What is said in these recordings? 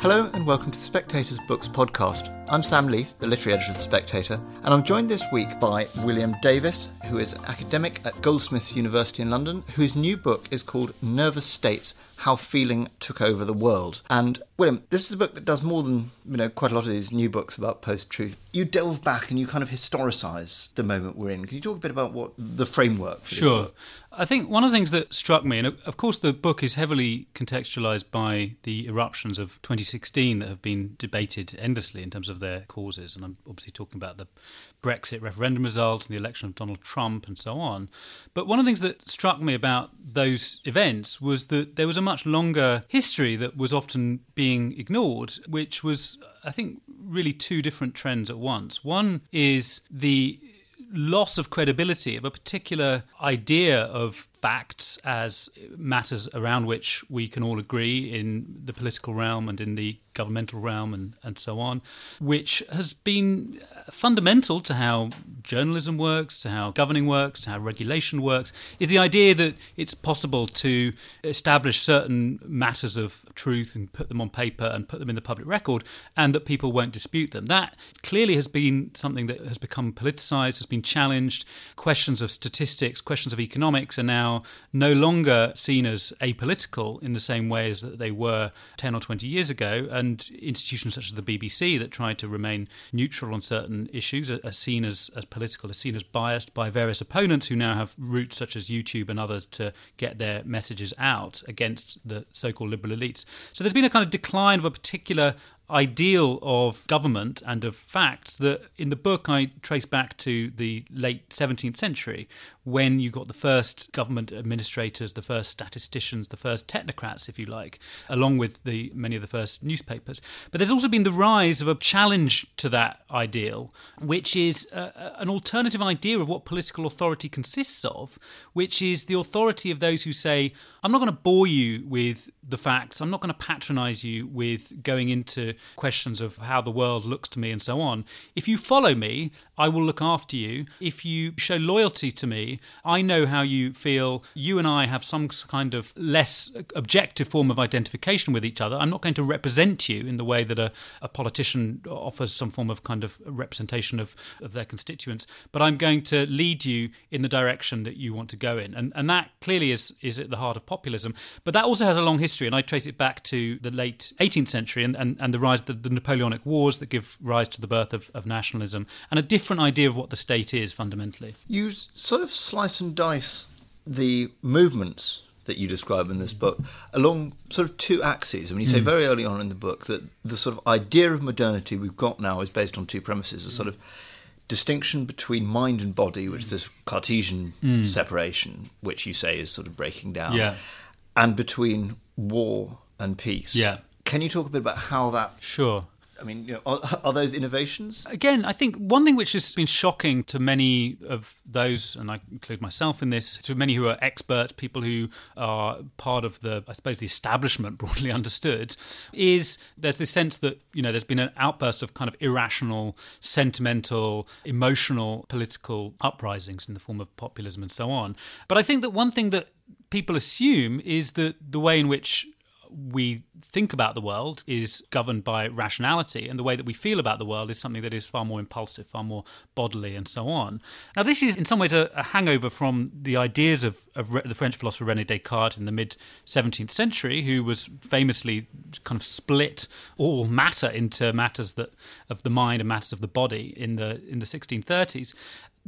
Hello and welcome to the Spectator's Books podcast. I'm Sam Leith, the literary editor of The Spectator, and I'm joined this week by William Davies, who is an academic at Goldsmiths University in London, whose new book is called Nervous States how Feeling Took Over the World. And William, this is a book that does more than, you know, quite a lot of these new books about post truth. You delve back and you kind of historicise the moment we're in. Can you talk a bit about what the framework for sure. I think one of the things that struck me, and of course the book is heavily contextualised by the eruptions of 2016 that have been debated endlessly in terms of their causes. And I'm obviously talking about the Brexit referendum result and the election of Donald Trump and so on. But one of the things that struck me about those events was that there was a much longer history that was often being ignored, which was, I think, really two different trends at once. One is the loss of credibility of a particular idea of facts as matters around which we can all agree in the political realm and in the governmental realm and, and so on, which has been fundamental to how journalism works, to how governing works, to how regulation works, is the idea that it's possible to establish certain matters of truth and put them on paper and put them in the public record and that people won't dispute them. That clearly has been something that has become politicized, has been challenged. Questions of statistics, questions of economics are now no longer seen as apolitical in the same way as that they were 10 or 20 years ago. And institutions such as the BBC that tried to remain neutral on certain issues are, seen as, as political, are seen as biased by various opponents who now have routes such as YouTube and others to get their messages out against the so called liberal elites. So there's been a kind of decline of a particular ideal of government and of facts that in the book I trace back to the late 17th century when you got the first government administrators, the first statisticians, the first technocrats, if you like, along with the many of the first newspapers. But there's also been the rise of a challenge to that ideal, which is uh, an alternative idea of what political authority consists of, which is the authority of those who say, I'm not going to bore you with the facts, I'm not going to patronize you with going into questions of how the world looks to me and so on. If you follow me, I will look after you. If you show loyalty to me, I know how you feel. You and I have some kind of less uh, objective form of identification with each other. I'm not going to represent you in the way that a, a politician uh, offers some form of kind of representation of, of their constituents, but I'm going to lead you in the direction that you want to go in. And, and that clearly is, is at the heart of populism. But that also has a long history, and I trace it back to the late 18th century and, and, and the rise the, the Napoleonic Wars that give rise to the birth of, of nationalism and a different idea of what the state is fundamentally. You sort of slice and dice the movements that you describe in this book along sort of two axes. I mean, you say mm. very early on in the book that the sort of idea of modernity we've got now is based on two premises: a sort of distinction between mind and body, which is this Cartesian mm. separation, which you say is sort of breaking down, yeah. and between war and peace. Yeah. Can you talk a bit about how that? Sure. I mean, you know, are, are, those innovations? Again, I think one thing which has been shocking to many of those, and I include myself in this, to many who are experts, people who are part of the, I suppose, the establishment broadly understood, is there's this sense that, you know, there's been an outburst of kind of irrational, sentimental, emotional political uprisings in the form of populism and so on. But I think that one thing that people assume is that the way in which we think about the world is governed by rationality, and the way that we feel about the world is something that is far more impulsive, far more bodily, and so on. Now, this is in some ways a, a hangover from the ideas of, of the French philosopher Rene Descartes in the mid 17th century, who was famously kind of split all matter into matters that of the mind and matters of the body in the in the 1630s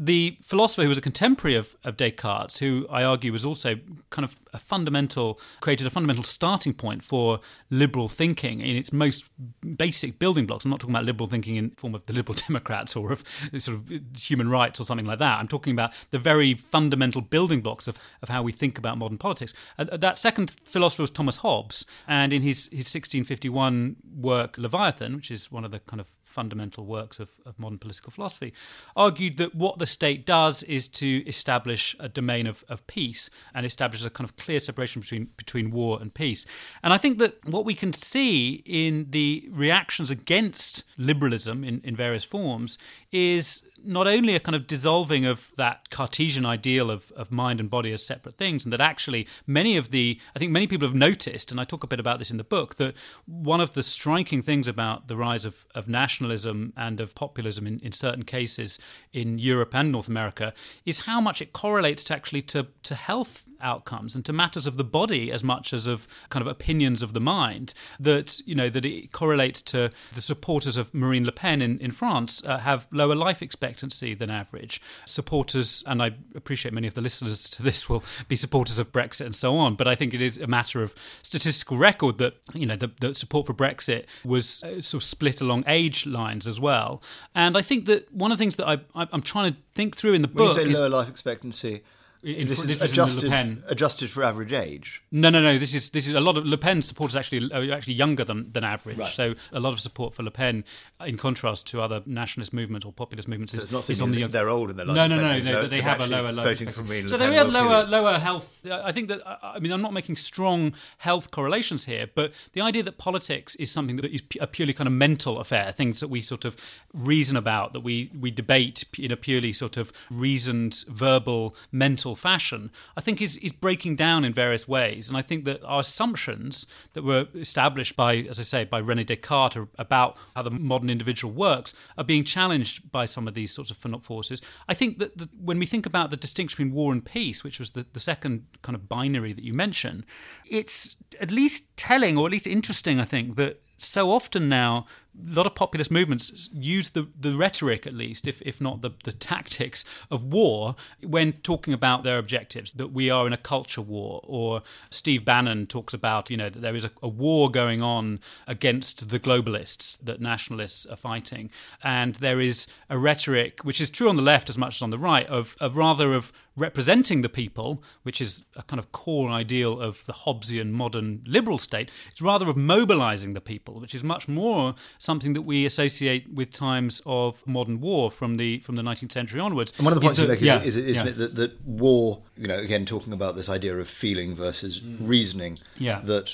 the philosopher who was a contemporary of, of, Descartes, who I argue was also kind of a fundamental, created a fundamental starting point for liberal thinking in its most basic building blocks. I'm not talking about liberal thinking in form of the liberal Democrats or of sort of human rights or something like that. I'm talking about the very fundamental building blocks of, of how we think about modern politics. Uh, that second philosopher was Thomas Hobbes, and in his, his 1651 work Leviathan, which is one of the kind of fundamental works of, of modern political philosophy, argued that what the state does is to establish a domain of, of peace and establish a kind of clear separation between between war and peace. And I think that what we can see in the reactions against liberalism in, in various forms is not only a kind of dissolving of that Cartesian ideal of, of mind and body as separate things, and that actually many of the, I think many people have noticed, and I talk a bit about this in the book, that one of the striking things about the rise of, of nationalism and of populism in, in certain cases in Europe and North America is how much it correlates to actually to, to health outcomes and to matters of the body as much as of kind of opinions of the mind that you know that it correlates to the supporters of Marine Le Pen in, in France uh, have lower life expectancy than average. Supporters and I appreciate many of the listeners to this will be supporters of Brexit and so on but I think it is a matter of statistical record that you know the, the support for Brexit was uh, sort of split along age lines as well. And I think that one of the things that I, I am trying to think through in the when book you say is lower life expectancy in, this this is in adjusted, Pen. adjusted for average age. No, no, no. This is this is a lot of Le Pen supporters actually are actually younger than, than average. Right. So a lot of support for Le Pen, in contrast to other nationalist movements or populist movements, is, It's not is on the young- they're old and they're no, no, no, no. it's They have a lower, lower voting for Marine Le So they had lower, lower health. I think that I mean I'm not making strong health correlations here, but the idea that politics is something that is a purely kind of mental affair, things that we sort of reason about, that we we debate in a purely sort of reasoned, verbal, mental fashion, I think is is breaking down in various ways. And I think that our assumptions that were established by, as I say, by Rene Descartes about how the modern individual works are being challenged by some of these sorts of forces. I think that the, when we think about the distinction between war and peace, which was the, the second kind of binary that you mentioned, it's at least telling or at least interesting, I think, that so often now a lot of populist movements use the, the rhetoric at least if, if not the, the tactics of war when talking about their objectives that we are in a culture war or steve bannon talks about you know that there is a, a war going on against the globalists that nationalists are fighting. And there is a rhetoric which is true on the left as much as on the right of, of rather of representing the people, which is a kind of core ideal of the Hobbesian modern liberal state, it's rather of mobilizing the people, which is much more something that we associate with times of modern war from the from the 19th century onwards. And one of the is points you that- make is, yeah, is, isn't yeah. it that, that war, you know, again talking about this idea of feeling versus reasoning, Mm. Yeah. that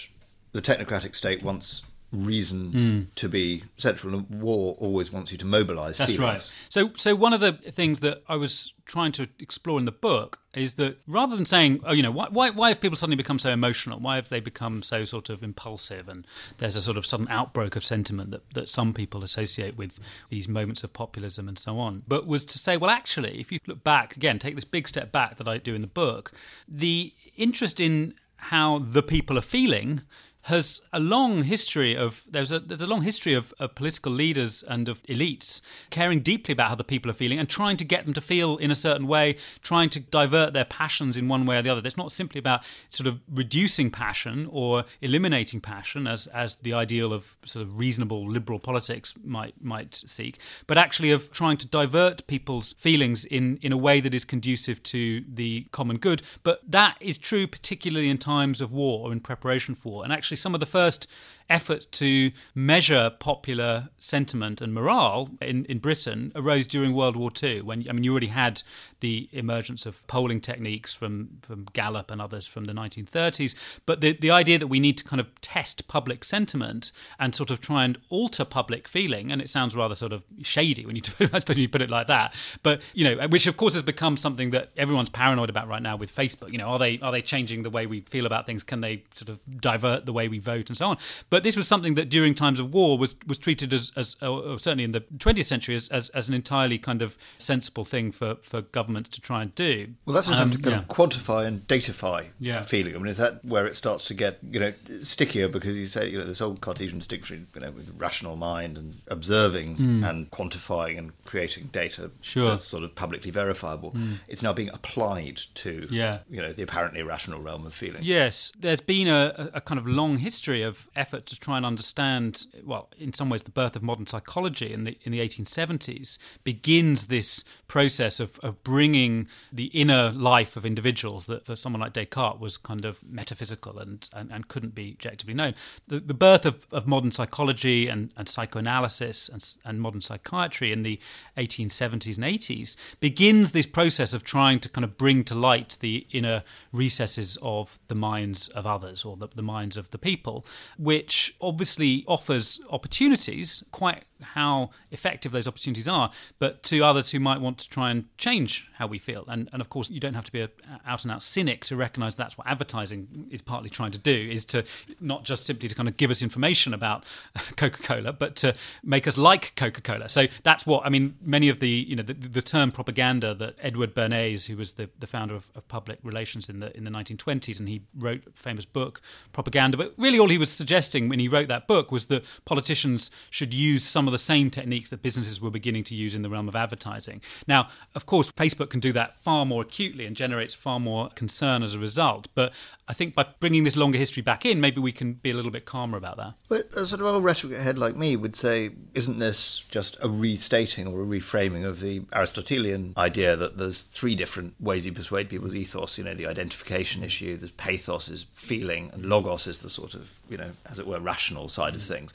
the technocratic state wants reason Mm. to be central, and war always wants you to mobilise That's feelings. right. So, so one of the things that I was trying to explore in the book is that rather than saying, oh, you know, why, why, why have people suddenly become so emotional? Why have they become so sort of impulsive? And there's a sort of sudden outbreak of sentiment that, that some people associate with these moments of populism and so on. But was to say, well, actually, if you look back again, take this big step back that I do in the book, the interest in how the people are feeling has a long history of there's a there's a long history of, of political leaders and of elites caring deeply about how the people are feeling and trying to get them to feel in a certain way, trying to divert their passions in one way or the other. It's not simply about sort of reducing passion or eliminating passion as as the ideal of sort of reasonable liberal politics might might seek, but actually of trying to divert people's feelings in in a way that is conducive to the common good. But that is true particularly in times of war or in preparation for war. And actually some of the first efforts to measure popular sentiment and morale in, in Britain arose during World War II. When I mean, you already had the emergence of polling techniques from, from Gallup and others from the 1930s, but the, the idea that we need to kind of test public sentiment and sort of try and alter public feeling, and it sounds rather sort of shady when you, suppose you put it like that, but you know, which of course has become something that everyone's paranoid about right now with Facebook. You know, are they are they changing the way we feel about things? Can they sort of divert the way we vote and so on? But this was something that during times of war was was treated as, as uh, certainly in the 20th century as, as, as an entirely kind of sensible thing for, for governments to try and do. Well, that's an Um, attempt to kind yeah. of quantify and datify Yeah. feeling. I mean, is that where it starts to get you know stickier? Because you say you know this old Cartesian distinction, you know, with rational mind and observing and quantifying and creating data. Sure. That's sort of publicly verifiable. It's now being applied to Yeah. you know the apparently irrational realm of feeling. Yes, there's been a, a kind of long history of effort to try and understand, well, in some ways, the birth of modern psychology in the in the 1870s begins this process of, of bringing the inner life of individuals that for someone like Descartes was kind of metaphysical and, and, and couldn't be objectively known. The, the birth of, of modern psychology and, and psychoanalysis and, and modern psychiatry in the 1870s and 80s begins this process of trying to kind of bring to light the inner recesses of the minds of others or the, the minds of the people, which obviously offers opportunities, quite how effective those opportunities are, but to others who might want to try and change how we feel. And, and of course, you don't have to be an out and out cynic to recognize that's what advertising is partly trying to do, is to not just simply to kind of give us information about Coca Cola, but to make us like Coca Cola. So that's what, I mean, many of the, you know, the, the term propaganda that Edward Bernays, who was the, the founder of, of public relations in the, in the 1920s, and he wrote a famous book, Propaganda, but really all he was suggesting when he wrote that book was that politicians should use some of the same techniques that businesses were beginning to use in the realm of advertising. Now, of course, Facebook can do that far more acutely and generates far more concern as a result. But I think by bringing this longer history back in, maybe we can be a little bit calmer about that. But a sort of old rhetoric head like me would say, isn't this just a restating or a reframing of the Aristotelian idea that there's three different ways you persuade people's ethos? You know, the identification issue, the pathos is feeling, and logos is the sort of, you know, as it were, rational side of things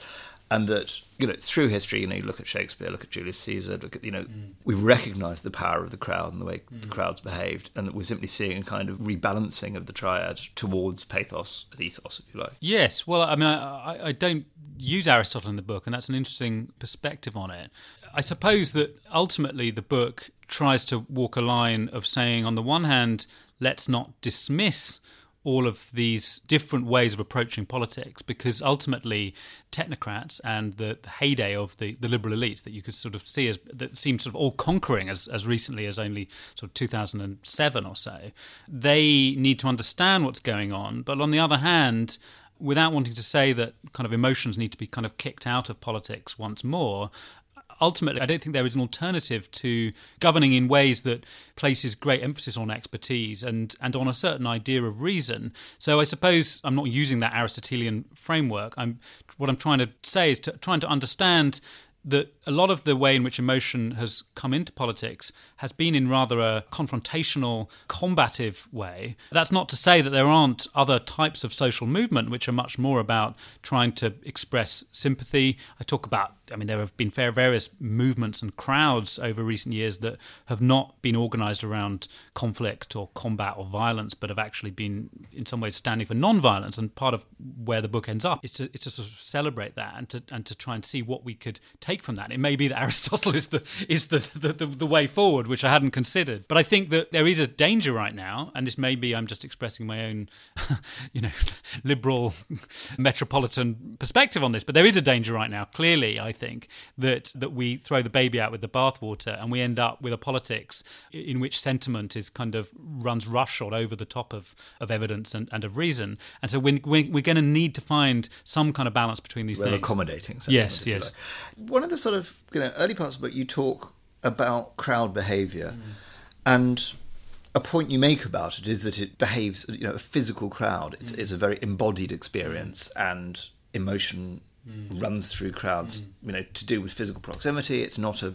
and that you know through history, you know, you look at Shakespeare, look at Julius Caesar, look at you know, mm. we've recognised the power of the crowd and the way mm. the crowds behaved, and that we're simply seeing a kind of rebalancing of the triad towards pathos and ethos, if you like. Yes, well, I mean, I, I don't use Aristotle in the book, and that's an interesting perspective on it. I suppose that ultimately the book tries to walk a line of saying, on the one hand, let's not dismiss all of these different ways of approaching politics because ultimately technocrats and the, the, heyday of the, the liberal elites that you could sort of see as that seemed sort of all conquering as, as recently as only sort of 2007 or so they need to understand what's going on. But on the other hand without wanting to say that kind of emotions need to be kind of kicked out of politics once more ultimately, I don't think there is an alternative to governing in ways that places great emphasis on expertise and, and on a certain idea of reason. So I suppose I'm not using that Aristotelian framework. I'm what I'm trying to say is to, trying to understand that a lot of the way in which emotion has come into politics has been in rather a confrontational, combative way. That's not to say that there aren't other types of social movement which are much more about trying to express sympathy. I talk about, I mean, there have been various movements and crowds over recent years that have not been organized around conflict or combat or violence, but have actually been, in some ways, standing for non-violence. And part of where the book ends up is to, is to sort of celebrate that and to, and to try and see what we could take from that it may be that Aristotle is the is the, the, the, the, way forward, which I hadn't considered. But I think that there is a danger right now, and this may be I'm just expressing my own, you know, liberal metropolitan perspective on this. But there is a danger right now. Clearly, I that that we throw the baby out with the bathwater, and we end up with a politics in which sentiment is kind of runs roughshod over the top of, of evidence and, and of reason. And so we're, we're going to need to find some kind of balance between these well, things. accommodating. Yes, yes. Like. One of the sort of of you know early parts of the book, you talk about crowd behaviour, mm. and a point you make about it is that it behaves. You know, a physical crowd. It's, mm. it's a very embodied experience, and emotion mm. runs through crowds. Mm. You know, to do with physical proximity. It's not a,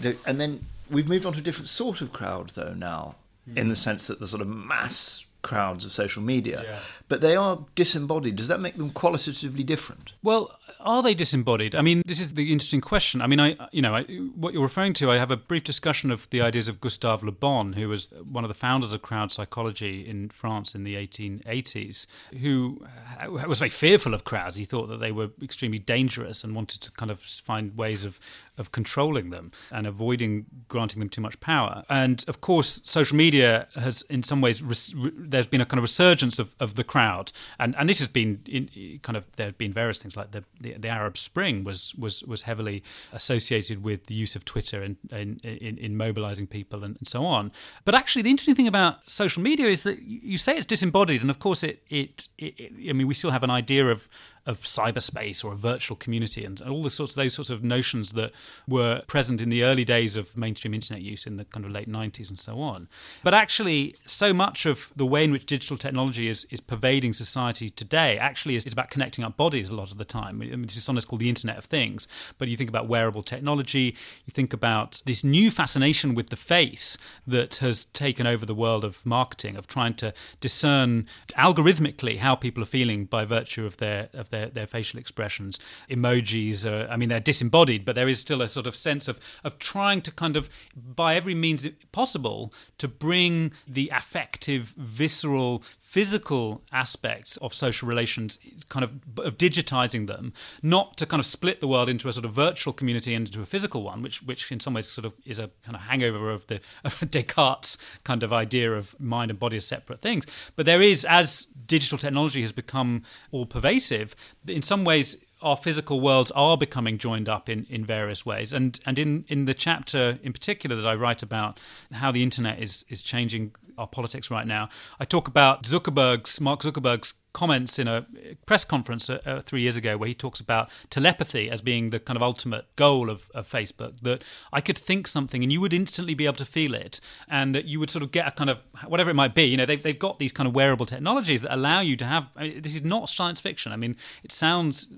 you know, and then we've moved on to a different sort of crowd though now, mm. in the sense that the sort of mass crowds of social media, yeah. but they are disembodied. Does that make them qualitatively different? Well, are they disembodied? I mean, this is the interesting question. I mean, I you know I, what you're referring to. I have a brief discussion of the ideas of Gustave Le Bon, who was one of the founders of crowd psychology in France in the 1880s, who was very fearful of crowds. He thought that they were extremely dangerous and wanted to kind of find ways of of controlling them and avoiding granting them too much power. And of course, social media has, in some ways, res- there's been a kind of resurgence of, of the crowd, and and this has been in, kind of there have been various things like the, the the, Arab Spring was was was heavily associated with the use of Twitter and in, in, in, mobilizing people and, and, so on. But actually, the interesting thing about social media is that you say it's disembodied, and of course, it, it, it, it I mean, we still have an idea of of cyberspace or a virtual community and all the sorts of those sorts of notions that were present in the early days of mainstream internet use in the kind of late 90s and so on. But actually, so much of the way in which digital technology is, is pervading society today actually is, is about connecting up bodies a lot of the time. I mean, this is sometimes called the Internet of Things, but you think about wearable technology, you think about this new fascination with the face that has taken over the world of marketing, of trying to discern algorithmically how people are feeling by virtue of their of their, their facial expressions. Emojis, are, I mean, they're disembodied, but there is still a sort of sense of of trying to kind of, by every means possible, to bring the affective, visceral, physical aspects of social relations, kind of of digitizing them, not to kind of split the world into a sort of virtual community and into a physical one, which which in some ways sort of is a kind of hangover of the of Descartes' kind of idea of mind and body as separate things. But there is, as digital technology has become all pervasive, in some ways our physical worlds are becoming joined up in, in various ways. And and in, in the chapter in particular that I write about how the internet is is changing our politics right now, I talk about Zuckerberg's Mark Zuckerberg's comments in a press conference uh, uh, three years ago where he talks about telepathy as being the kind of ultimate goal of, of Facebook that I could think something and you would instantly be able to feel it and that you would sort of get a kind of whatever it might be you know they've, they've got these kind of wearable technologies that allow you to have I mean, this is not science fiction. I mean it sounds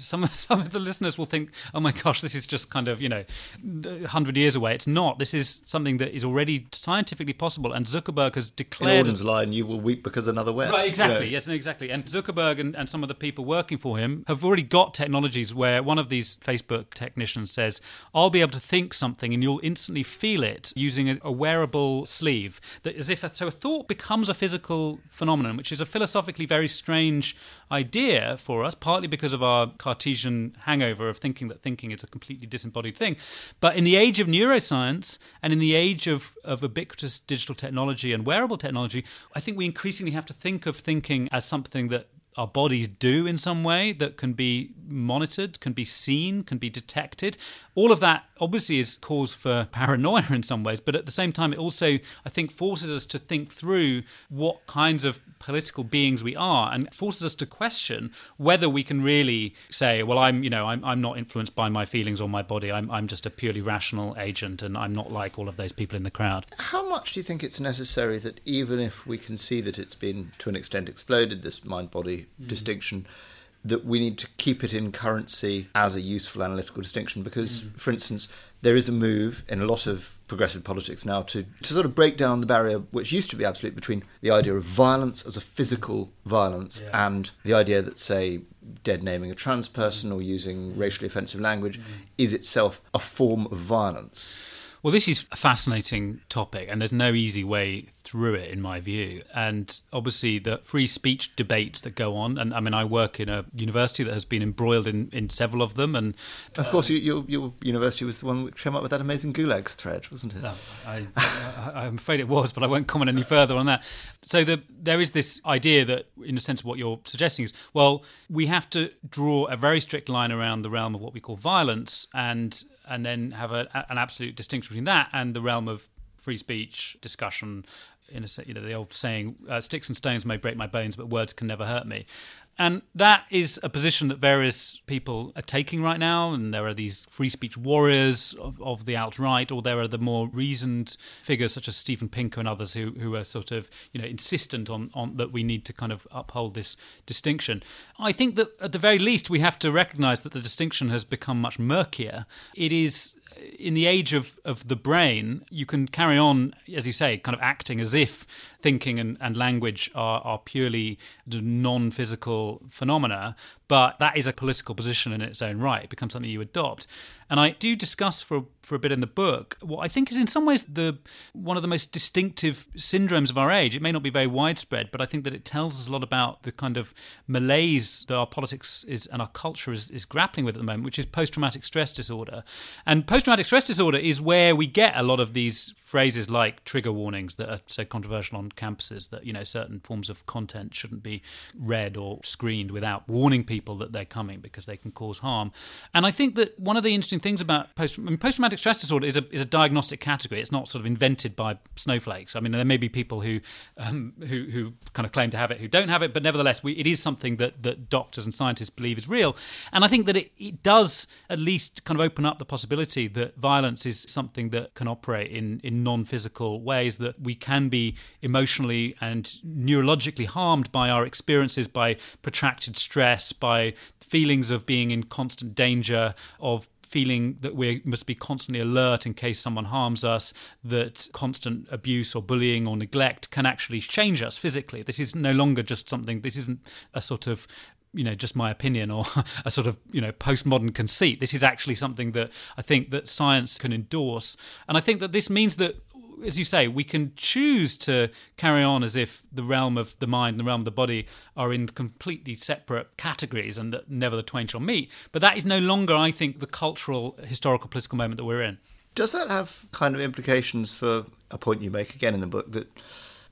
some, some of the listeners will think oh my gosh this is just kind of you know 100 years away. It's not. This is something that is already scientifically possible and Zuckerberg has declared in Auden's line you will weep because another wept right exactly know. yes exactly Exactly. And Zuckerberg and, and some of the people working for him have already got technologies where one of these Facebook technicians says, I'll be able to think something and you'll instantly feel it using a, a wearable sleeve. That as if a, so a thought becomes a physical phenomenon, which is a philosophically very strange idea for us, partly because of our Cartesian hangover of thinking that thinking is a completely disembodied thing. But in the age of neuroscience and in the age of, of ubiquitous digital technology and wearable technology, I think we increasingly have to think of thinking as something that our bodies do in some way that can be monitored, can be seen, can be detected. All of that obviously is cause for paranoia in some ways, but at the same time, it also, I think, forces us to think through what kinds of political beings we are and forces us to question whether we can really say, well, I'm, you know, I'm, I'm not influenced by my feelings or my body. I'm, I'm just a purely rational agent and I'm not like all of those people in the crowd. How much do you think it's necessary that even if we can see that it's been to an extent exploded, this mind body mm. distinction, that we need to keep it in currency as a useful analytical distinction because, mm. for instance, there is a move in a lot of progressive politics now to, to sort of break down the barrier which used to be absolute between the idea of violence as a physical violence yeah. and the idea that, say, dead naming a trans person or using racially offensive language mm. is itself a form of violence. Well, this is a fascinating topic, and there's no easy way through it, in my view. And obviously, the free speech debates that go on, and I mean, I work in a university that has been embroiled in, in several of them. And of course, uh, your, your university was the one which came up with that amazing gulags thread, wasn't it? No, I, I, am afraid it was, but I won't comment any further on that. So the, there is this idea that, in a sense, what you're suggesting is, well, we have to draw a very strict line around the realm of what we call violence, and and then have a, an absolute distinction between that and the realm of free speech discussion. In a you know the old saying uh, sticks and stones may break my bones but words can never hurt me and that is a position that various people are taking right now. And there are these free speech warriors of, of the alt right, or there are the more reasoned figures such as Steven Pinker and others who, who are sort of you know insistent on, on that we need to kind of uphold this distinction. I think that at the very least we have to recognise that the distinction has become much murkier. It is in the age of, of the brain, you can carry on, as you say, kind of acting as if thinking and, and language are, are purely non physical phenomena, but that is a political position in its own right. It becomes something you adopt. And I do discuss for, for a bit in the book what I think is in some ways the one of the most distinctive syndromes of our age. It may not be very widespread, but I think that it tells us a lot about the kind of malaise that our politics is and our culture is, is grappling with at the moment, which is post traumatic stress disorder. And post traumatic stress disorder is where we get a lot of these phrases like trigger warnings that are so controversial on campuses that you know certain forms of content shouldn't be read or screened without warning people that they're coming because they can cause harm. And I think that one of the interesting things about post I mean, post traumatic stress disorder is a is a diagnostic category. It's not sort of invented by snowflakes. I mean, there may be people who um, who who kind of claim to have it who don't have it, but nevertheless, we, it is something that that doctors and scientists believe is real. And I think that it, it does at least kind of open up the possibility that violence is something that can operate in in non physical ways. That we can be emotionally and neurologically harmed by our experiences, by protracted stress, by feelings of being in constant danger, of feeling that we must be constantly alert in case someone harms us, that constant abuse or bullying or neglect can actually change us physically. This is no longer just something, this isn't a sort of you know just my opinion or a sort of you know postmodern conceit this is actually something that i think that science can endorse and i think that this means that as you say, we can choose to carry on as if the realm of the mind and the realm of the body are in completely separate categories and that never the twain shall meet. But that is no longer, I think, the cultural, historical, political moment that we're in. Does that have kind of implications for a point you make again in the book that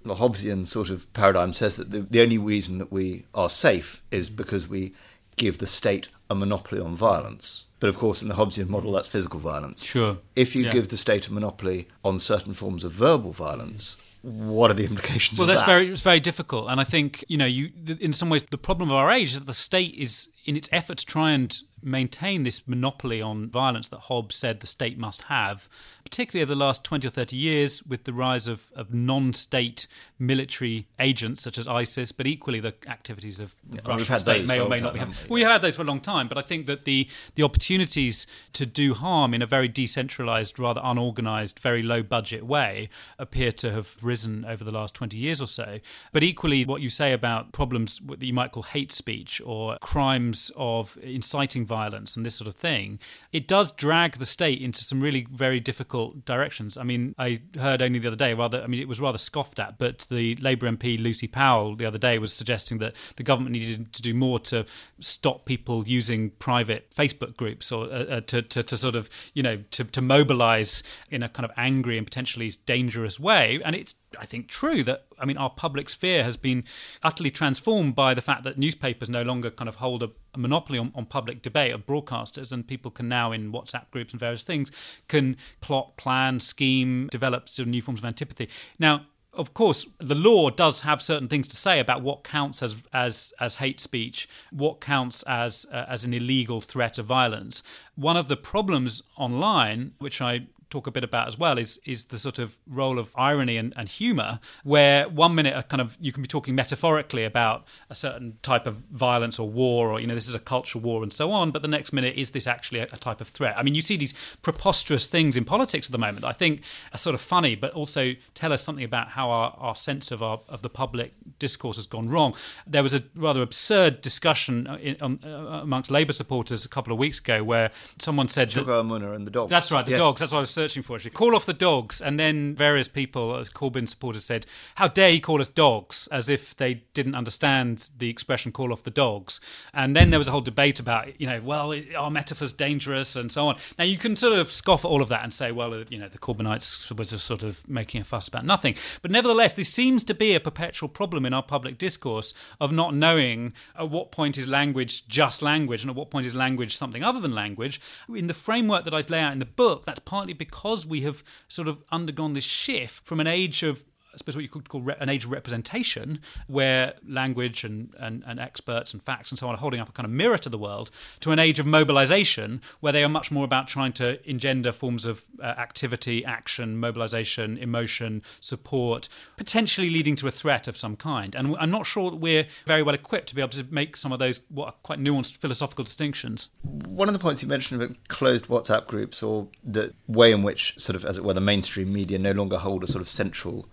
the Hobbesian sort of paradigm says that the, the only reason that we are safe is mm. because we give the state a monopoly on violence? But of course, in the Hobbesian model, that's physical violence. Sure. If you Yeah. give the state a monopoly on certain forms of verbal violence, what are the implications Well, of that's that? very it's very difficult, and I think you know you in some ways the problem of our age is that the state is in its effort to try and maintain this monopoly on violence that Hobbes said the state must have, particularly over the last twenty or thirty years with the rise of, of non-state military agents such as ISIS, but equally the activities of the we've Russian state may or may not be. happening. haven't we? We have had those for a long time, but I think that the the opportunities to do harm in a very decentralized, rather unorganized, very low budget way appear to have risen over the last 20 years or so. But equally, what you say about problems that you might call hate speech or crimes of inciting violence and this sort of thing, it does drag the state into some really very difficult directions. I mean, I heard only the other day, rather, I mean, it was rather scoffed at, but the Labour MP Lucy Powell the other day was suggesting that the government needed to do more to stop people using private Facebook groups or uh, uh, to, to, to sort of, you know, to, to mobilize in a kind of angry and potentially dangerous way. And it's, I think, true that, I mean, our public sphere has been utterly transformed by the fact that newspapers no longer kind of hold a, a monopoly on, on public debate of broadcasters, and people can now, in WhatsApp groups and various things, can plot, plan, scheme, develop sort of new forms of antipathy. Now, of course, the law does have certain things to say about what counts as as as hate speech, what counts as uh, as an illegal threat of violence. One of the problems online, which I talk a bit about as well is is the sort of role of irony and, and humor where one minute a kind of you can be talking metaphorically about a certain type of violence or war or you know this is a cultural war and so on but the next minute is this actually a, a type of threat i mean you see these preposterous things in politics at the moment i think are sort of funny but also tell us something about how our, our sense of our of the public discourse has gone wrong there was a rather absurd discussion in, um, uh, amongst labour supporters a couple of weeks ago where someone said that, and the dog. that's right, the Yes. dogs. That's what I was searching for. Actually, call off the dogs, and then various people, as Corbyn supporters, said, "How dare he call us dogs?" As if they didn't understand the expression "call off the dogs." And then there was a whole debate about, you know, well, our metaphor's dangerous and so on. Now you can sort of scoff at all of that and say, well, you know, the Corbynites were just sort of making a fuss about nothing. But nevertheless, this seems to be a perpetual problem in our public discourse of not knowing at what point is language just language and at what point is language something other than language. In the framework that I lay out in the book, that's partly because we have sort of undergone this shift from an age of suppose what you could call an age of representation, where language and, and, and experts and facts and so on are holding up a kind of mirror to the world, to an age of mobilization, where they are much more about trying to engender forms of uh, activity, action, mobilization, emotion, support, potentially leading to a threat of some kind. And I'm not sure that we're very well equipped to be able to make some of those what are quite nuanced philosophical distinctions. One of the points you mentioned about closed WhatsApp groups or the way in which, sort of, as it were, the mainstream media no longer hold a sort of central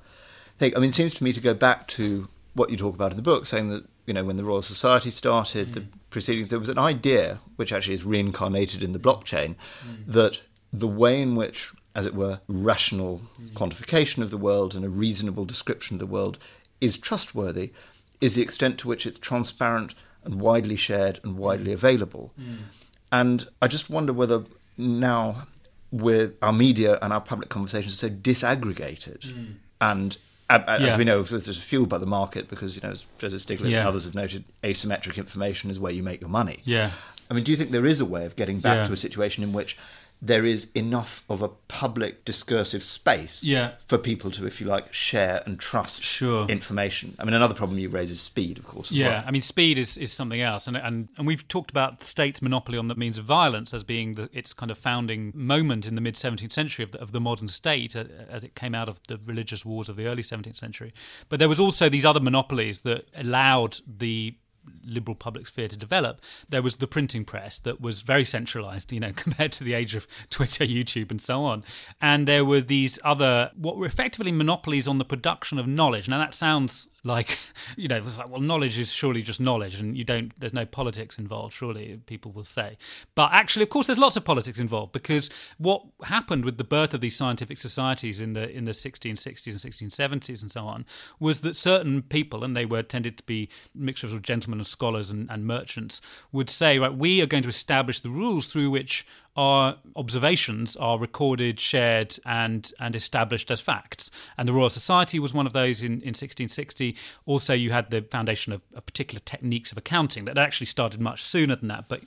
I mean, it seems to me to go back to what you talk about in the book, saying that, you know, when the Royal Society started, the mm. proceedings, there was an idea, which actually is reincarnated in the blockchain, mm. that the way in which, as it were, rational mm. quantification of the world and a reasonable description of the world is trustworthy is the extent to which it's transparent and widely shared and widely available. And I just wonder whether now we're, our media and our public conversations are so disaggregated. Mm. And as yeah. we know, it's fueled by the market because, you know, as Joseph Stiglitz yeah. and others have noted, asymmetric information is where you make your money. Yeah. I mean, do you think there is a way of getting back yeah. to a situation in which there is enough of a public discursive space yeah. for people to, if you like, share and trust sure. information. I mean, another problem you raise is speed, of course. yeah, well. I mean, speed is, is something else, and, and and we've talked about the state's monopoly on the means of violence as being the, its kind of founding moment in the mid 17th century of the, of the modern state, uh, as it came out of the religious wars of the early 17th century. But there was also these other monopolies that allowed the liberal public sphere to develop, there was the printing press that was very centralized, you know, compared to the age of Twitter, YouTube, and so on. And there were these other, what were effectively monopolies on the production of knowledge. Now, that sounds like you know like, well knowledge is surely just knowledge and you don't there's no politics involved surely people will say. But actually of course there's lots of politics involved because what happened with the birth of these scientific societies in the in the 1660s and 1670s and so on was that certain people and they were tended to be mixtures of gentlemen and scholars and, and merchants would say right we are going to establish the rules through which our observations are recorded, shared, and and established as facts. And the Royal Society was one of those in, in 1660. Also, you had the foundation of, of, particular techniques of accounting that actually started much sooner than that. But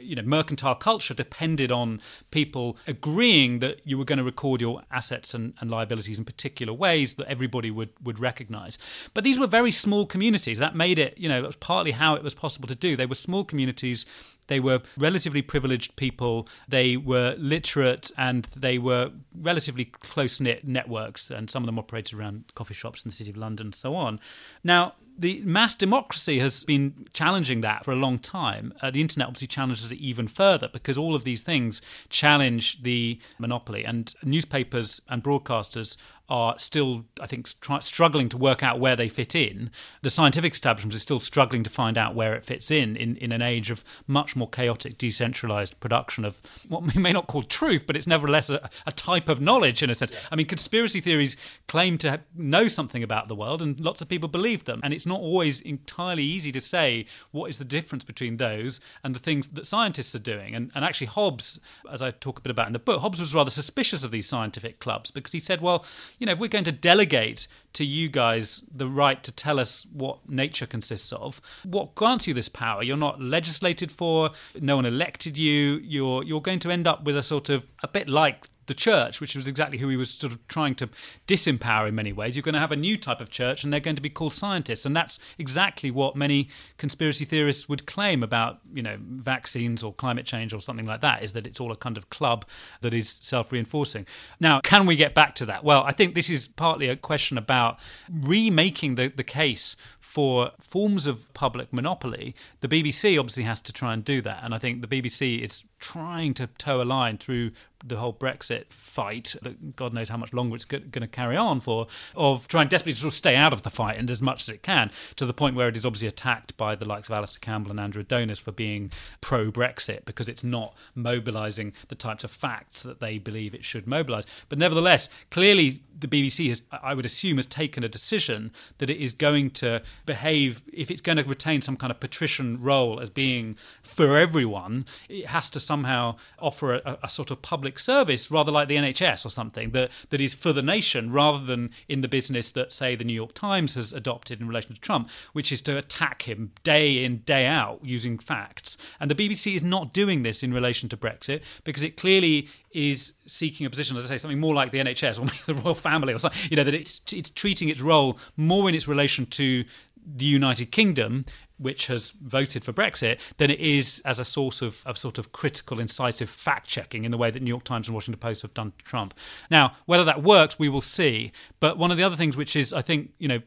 you know, mercantile culture depended on people agreeing that you were going to record your assets and, and liabilities in particular ways that everybody would would recognise. But these were very small communities. That made it, you know, it was partly how it was possible to do. They were small communities they were relatively privileged people. They were literate and they were relatively close knit networks, and some of them operated around coffee shops in the City of London and so on. Now, the mass democracy has been challenging that for a long time. Uh, the internet obviously challenges it even further because all of these things challenge the monopoly, and newspapers and broadcasters are still, I think, try, struggling to work out where they fit in. The scientific establishment is still struggling to find out where it fits in in, in an age of much more chaotic, decentralized production of what we may not call truth, but it's nevertheless a, a type of knowledge in a sense. I mean, conspiracy theories claim to know something about the world, and lots of people believe them, and it's not always entirely easy to say what is the difference between those and the things that scientists are doing. And, and actually, Hobbes, as I talk a bit about in the book, Hobbes was rather suspicious of these scientific clubs because he said, well, you know, if we're going to delegate to you guys the right to tell us what nature consists of, what grants you this power? You're not legislated for, no one elected you, you're you're going to end up with a sort of a bit like the church, which was exactly who he was sort of trying to disempower in many ways. You're going to have a new type of church, and they're going to be called scientists, and that's exactly what many conspiracy theorists would claim about, you know, vaccines or climate change or something like that. Is that it's all a kind of club that is self-reinforcing. Now, can we get back to that? Well, I think this is partly a question about remaking the the case for forms of public monopoly, the BBC obviously has to try and do that. And I think the BBC is trying to toe a line through the whole Brexit fight that God knows how much longer it's going to carry on for, of trying desperately to sort of stay out of the fight and as much as it can, to the point where it is obviously attacked by the likes of Alastair Campbell and Andrew Adonis for being pro Brexit because it's not mobilising the types of facts that they believe it should mobilise. But nevertheless, clearly the BBC has, I would assume, has taken a decision that it is going to behave, if it's going to retain some kind of patrician role as being for everyone, it has to somehow offer a, a sort of public service, rather like the NHS or something, that, that is for the nation rather than in the business that, say, the New York Times has adopted in relation to Trump, which is to attack him day in, day out using facts. And the BBC is not doing this in relation to Brexit because it clearly is seeking a position, as I say, something more like the NHS or the royal family or something, you know, that it's, it's treating its role more in its relation to the United Kingdom which has voted for Brexit than it is as a source of, of sort of critical, incisive fact checking in the way that New York Times and Washington Post have done to Trump. Now, whether that works, we will see. But one of the other things which is, I think, you know,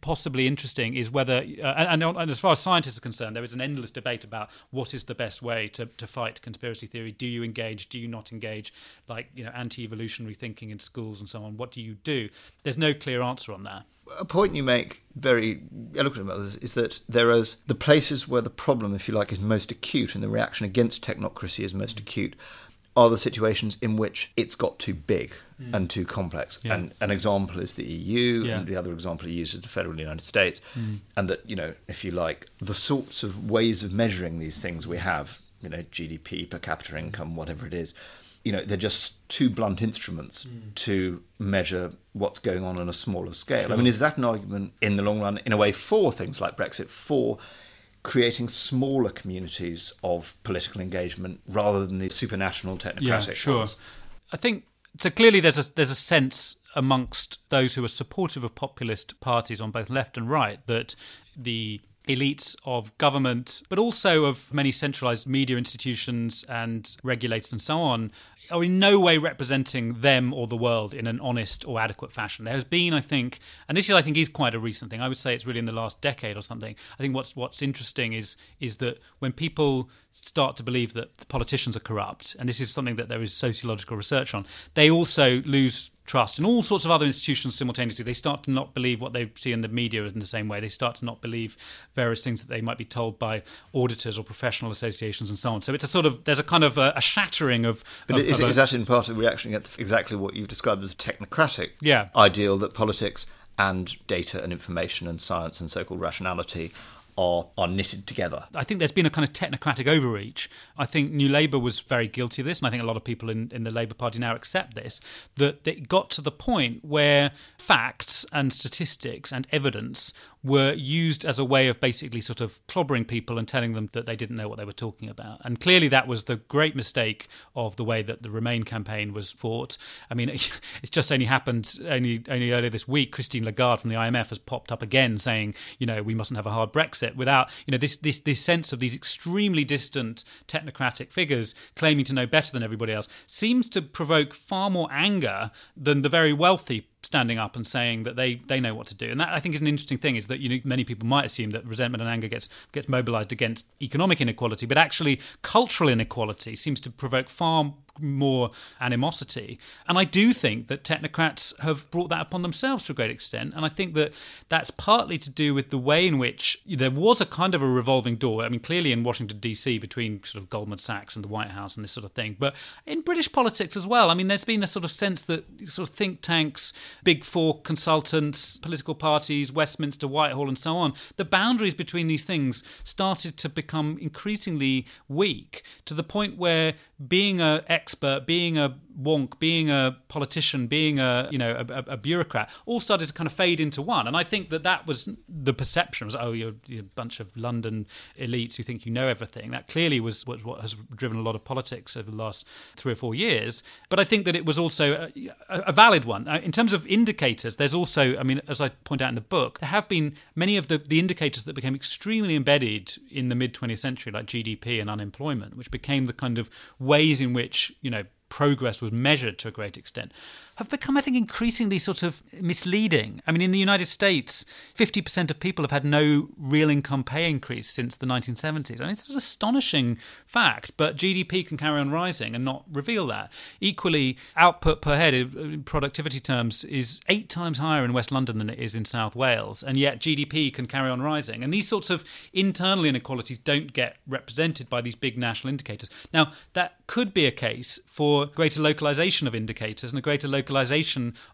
possibly interesting is whether, uh, and, and, as far as scientists are concerned, there is an endless debate about what is the best way to, to fight conspiracy theory. Do you engage? Do you not engage? Like, you know, anti evolutionary thinking in schools and so on. What do you do? There's no clear answer on that a point you make very eloquent about this is that there is the places where the problem, if you like, is most acute and the reaction against technocracy is most acute are the situations in which it's got too big mm. and too complex. Yeah. And an example is the EU, yeah. and the other example he is the federal United States. Mm. And that, you know, if you like, the sorts of ways of measuring these things we have, you know, GDP, per capita income, whatever it is, you know, they're just too blunt instruments mm. to measure what's going on on a smaller scale. Sure. I mean, is that an argument in the long run, in a way, for things like Brexit, for creating smaller communities of political engagement rather than the supranational technocratic yeah, sure. ones? I think so. Clearly, there's a there's a sense amongst those who are supportive of populist parties on both left and right that the elites of government, but also of many centralized media institutions and regulators and so on, are in no way representing them or the world in an honest or adequate fashion. There has been, I think, and this is, I think, is quite a recent thing. I would say it's really in the last decade or something. I think what's what's interesting is is that when people start to believe that the politicians are corrupt, and this is something that there is sociological research on, they also lose trust and all sorts of other institutions simultaneously. They start to not believe what they see in the media in the same way. They start to not believe various things that they might be told by auditors or professional associations and so on. So it's a sort of there's a kind of a, a shattering of. But of, is, of is that in part a reaction against exactly what you've described as a technocratic yeah. ideal that politics and data and information and science and so-called rationality are, are knitted together. I think there's been a kind of technocratic overreach. I think New Labour was very guilty of this, and I think a lot of people in, in the Labour Party now accept this, that it got to the point where facts and statistics and evidence were used as a way of basically sort of clobbering people and telling them that they didn't know what they were talking about. And clearly that was the great mistake of the way that the Remain campaign was fought. I mean, it's just only happened only only earlier this week. Christine Lagarde from the IMF has popped up again saying, you know, we mustn't have a hard Brexit without, you know, this this this sense of these extremely distant technocratic figures claiming to know better than everybody else seems to provoke far more anger than the very wealthy standing up and saying that they, they know what to do. And that I think is an interesting thing is that you know many people might assume that resentment and anger gets gets mobilized against economic inequality, but actually cultural inequality seems to provoke far more animosity. And I do think that technocrats have brought that upon themselves to a great extent. And I think that that's partly to do with the way in which there was a kind of a revolving door. I mean, clearly in Washington, D.C., between sort of Goldman Sachs and the White House and this sort of thing. But in British politics as well, I mean, there's been a sort of sense that sort of think tanks, big four consultants, political parties, Westminster, Whitehall, and so on, the boundaries between these things started to become increasingly weak to the point where being an expert, being a wonk, being a politician, being a you know a, a, bureaucrat, all started to kind of fade into one. And I think that that was the perception was oh you're, you're, a bunch of London elites who think you know everything. That clearly was what, what, has driven a lot of politics over the last three or four years. But I think that it was also a, a valid one uh, in terms of indicators. There's also I mean as I point out in the book, there have been many of the, the indicators that became extremely embedded in the mid 20th century, like GDP and unemployment, which became the kind of ways in which you know progress was measured to a great extent have become, I think, increasingly sort of misleading. I mean, in the United States, 50% of people have had no real income pay increase since the 1970s. I mean, it's an astonishing fact, but GDP can carry on rising and not reveal that. Equally, output per head uh, in productivity terms is eight times higher in West London than it is in South Wales, and yet GDP can carry on rising. And these sorts of internal inequalities don't get represented by these big national indicators. Now, that could be a case for greater localization of indicators and a greater local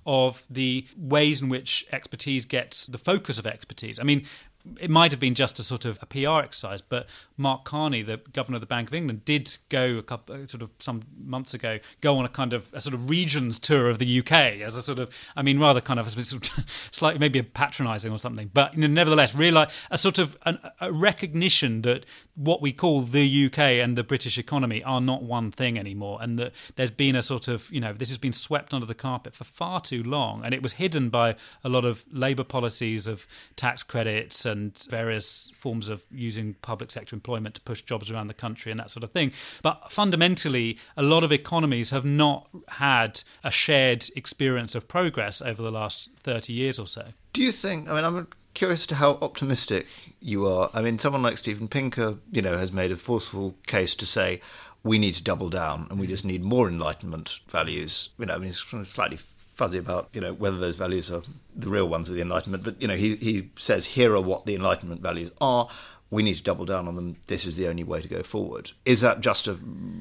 of the ways in which expertise gets the focus of expertise. I mean, it might have been just a sort of a PR exercise, but Mark Carney, the governor of the Bank of England, did go a couple, uh, sort of some months ago, go on a kind of a sort of regions tour of the UK as a sort of, I mean, rather kind of sort of slightly maybe a patronising or something, but you know, nevertheless, realize a sort of an, a recognition that what we call the UK and the British economy are not one thing anymore, and that there's been a sort of, you know, this has been swept under the carpet for far too long, and it was hidden by a lot of Labour policies of tax credits and various forms of using public sector employment to push jobs around the country and that sort of thing. But fundamentally, a lot of economies have not had a shared experience of progress over the last 30 years or so. Do you think, I mean, I'm curious to how optimistic you are. I mean, someone like Steven Pinker, you know, has made a forceful case to say we need to double down and we mm. just need more enlightenment values. You know, I mean, he's slightly fuzzy about you know whether those values are the real ones of the Enlightenment. But you know, he he says here are what the Enlightenment values are. We need to double down on them. This is the only way to go forward. Is that just a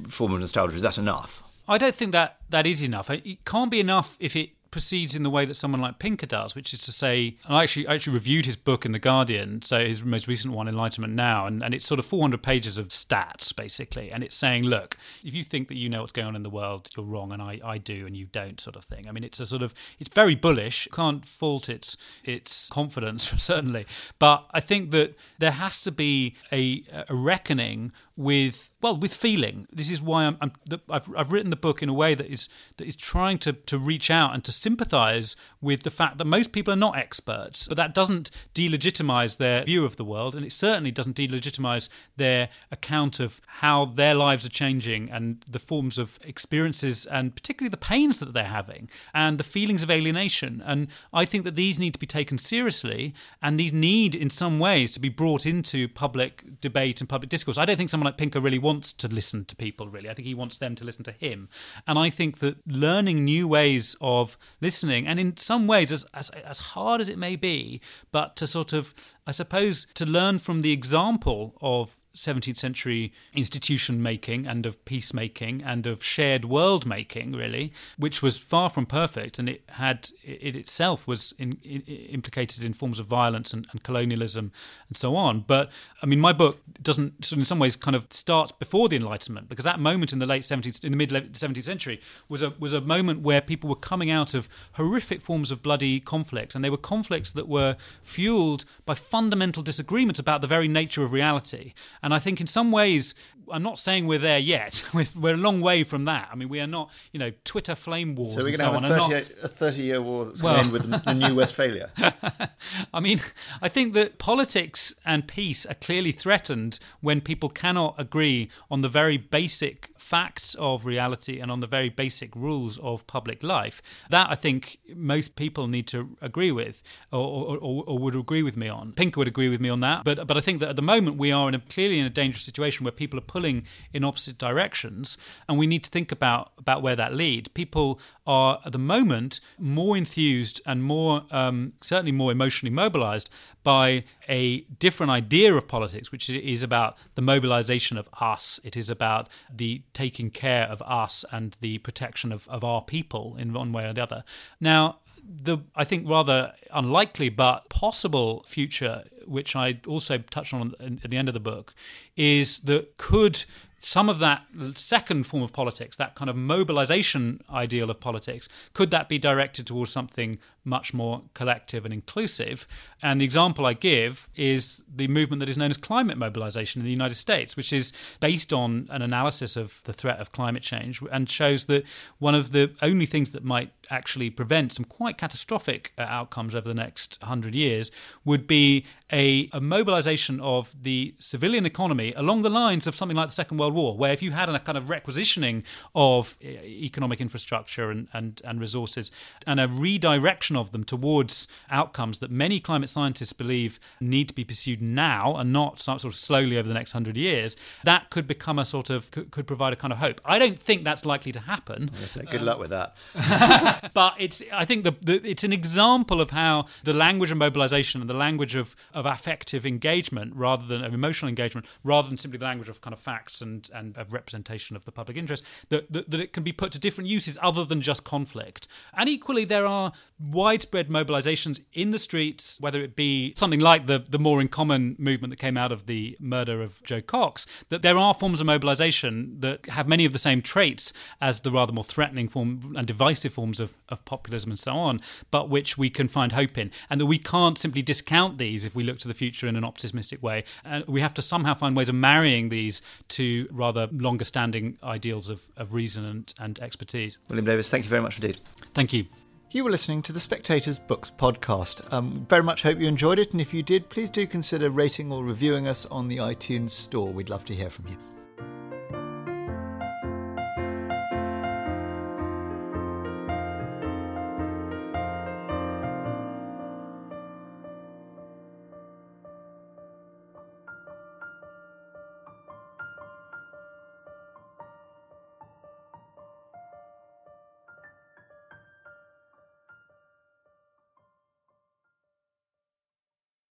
form of nostalgia? Is that enough? I don't think that that is enough. It can't be enough if it proceeds in the way that someone like Pinker does, which is to say, I actually I actually reviewed his book in the Guardian, so his most recent one, Enlightenment Now, and, and it's sort of 400 pages of stats basically, and it's saying, look, if you think that you know what's going on in the world, you're wrong, and I, I do, and you don't, sort of thing. I mean, it's a sort of it's very bullish. Can't fault its its confidence certainly, but I think that there has to be a, a reckoning with well with feeling. This is why I'm, I'm I've, I've written the book in a way that is that is trying to to reach out and to sympathise with the fact that most people are not experts, but that doesn't delegitimize their view of the world, and it certainly doesn't delegitimize their account of how their lives are changing and the forms of experiences and particularly the pains that they're having and the feelings of alienation. And I think that these need to be taken seriously, and these need in some ways to be brought into public debate and public discourse. I don't think someone like Pinker really wants to listen to people, really. I think he wants them to listen to him. And I think that learning new ways of listening, and in some ways, as, as, as hard as it may be, but to sort of, I suppose, to learn from the example of 17th century institution making and of peacemaking and of shared world making, really, which was far from perfect, and it had it itself was in, in, implicated in forms of violence and, and, colonialism and so on. But I mean, my book doesn't, so in some ways, kind of starts before the Enlightenment because that moment in the late 17th, in the mid 17th century, was a was a moment where people were coming out of horrific forms of bloody conflict, and they were conflicts that were fueled by fundamental disagreements about the very nature of reality and I think in some ways, I'm not saying we're there yet. We're, we're, a long way from that. I mean, we are not, you know, Twitter flame wars. So we're going to have a 30, not... a 30 year war that's well, going to end with a new Westphalia. I mean, I think that politics and peace are clearly threatened when people cannot agree on the very basic facts of reality and on the very basic rules of public life. That I think most people need to agree with, or, or, or would agree with me on. Pinker would agree with me on that. But but I think that at the moment we are in a, clearly in a dangerous situation where people are pulling in opposite directions, and we need to think about about where that leads. People are at the moment more enthused and more um, certainly more emotionally mobilized by a different idea of politics, which is about the mobilization of us. It is about the taking care of us and the protection of, of our people in one way or the other. Now, the I think rather unlikely but possible future, which I also touched on at the end of the book, is that could some of that second form of politics, that kind of mobilization ideal of politics, could that be directed towards something much more collective and inclusive? And the example I give is the movement that is known as climate mobilization in the United States, which is based on an analysis of the threat of climate change and shows that one of the only things that might actually prevent some quite catastrophic outcomes over the next 100 years would be a, a, mobilization of the civilian economy along the lines of something like the Second World War, where if you had a kind of requisitioning of uh, economic infrastructure and, and, and resources and a redirection of them towards outcomes that many climate scientists believe need to be pursued now and not sort of slowly over the next 100 years, that could become a sort of, could, could provide a kind of hope. I don't think that's likely to happen. good um, luck with that. but it's I think the, the, it's an example of how the language of mobilization and the language of, of affective engagement rather than of emotional engagement rather than simply the language of kind of facts and and of representation of the public interest that, that, that it can be put to different uses other than just conflict and equally there are widespread mobilizations in the streets whether it be something like the the more in common movement that came out of the murder of Jo Cox that there are forms of mobilization that have many of the same traits as the rather more threatening form and divisive forms of, of populism and so on, but which we can find hope in. And that we can't simply discount these if we look to the future in an optimistic way. And we have to somehow find ways of marrying these to rather longer standing ideals of, of reason and, and expertise. William Davies, thank you very much indeed. Thank you. You were listening to the Spectator's Books podcast. Um, very much hope you enjoyed it, and if you did, please do consider rating or reviewing us on the iTunes store. We'd love to hear from you.